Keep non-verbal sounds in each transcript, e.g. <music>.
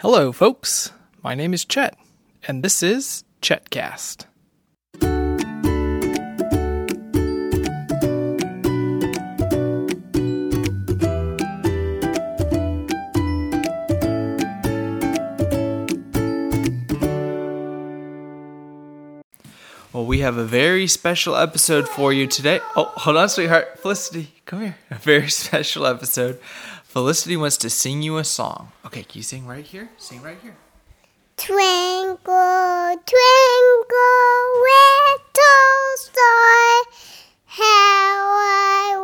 Hello, folks. My name is Chet, and this is Chetcast. Well, we have a very special episode for you today. Oh, hold on, sweetheart. Felicity, come here. A very <laughs> special episode. Felicity wants to sing you a song. Okay, can you sing right here? Sing right here. Twinkle, twinkle, little star, how I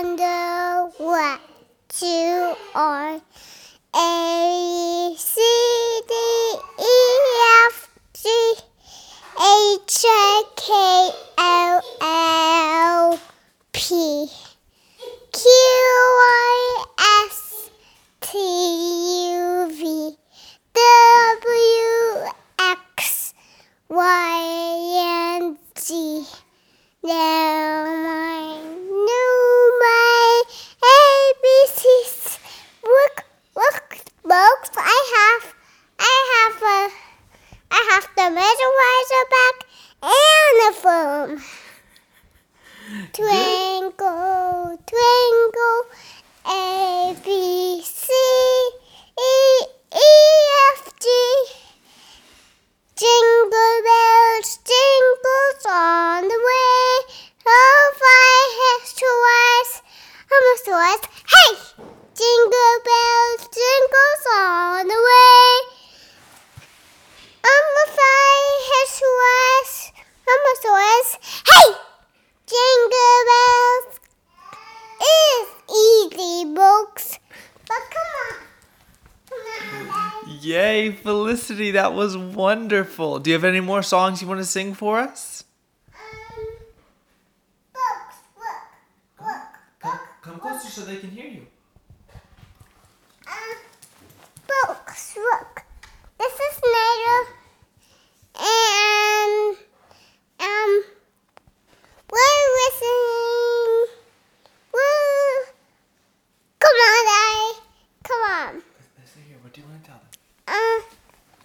wonder what you are. A, C, D, E, F, G, H, I, K, L, L, P, Now I know my ABCs. Look, look, folks, I have, I have a, I have the measurizer back and the phone. Twinkle, Hey! Jingle bells is easy, folks. But come on. Come on, Daddy. Yay, Felicity, that was wonderful. Do you have any more songs you want to sing for us? Um, folks, look, look, Come, come closer so they can hear you. um, folks, look. This is Nato, and um, we're listening. We're, come on, Daddy, come on. Listen here, what do you want to tell them? Uh,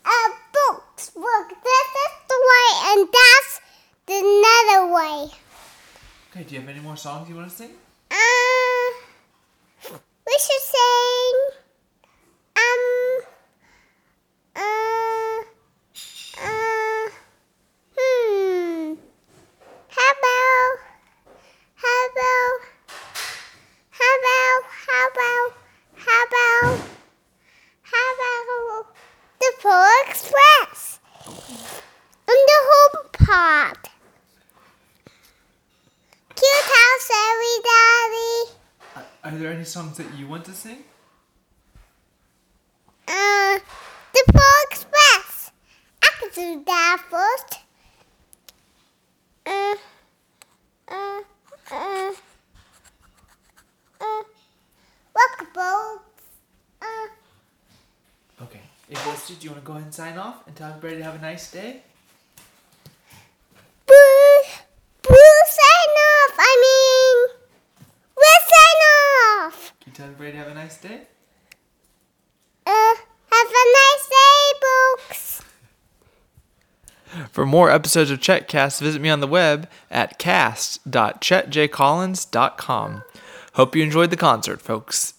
uh, folks, look. This is the way, and that's the other way. Okay, do you have any more songs you want to sing? Uh, we should sing. Um. Uh. Uh. Hmm. How about? How about? How about? How about? How about? How about the Polar Express and the Home Pod? Cute house, every daddy. Are, there any songs that you want to sing? Uh, the Polar Express. I can do that first. Uh, uh, uh, uh, boats. Uh, Okay. Hey, Felicity, do you want to go ahead and sign off and tell everybody to have a nice day? boo, boo, sign off. I mean, we'll sign off. Can you tell everybody to have a nice day? Uh, have a nice day, folks. For more episodes of Chetcast, visit me on the web at cast.chetjcollins.com. Hope you enjoyed the concert, folks.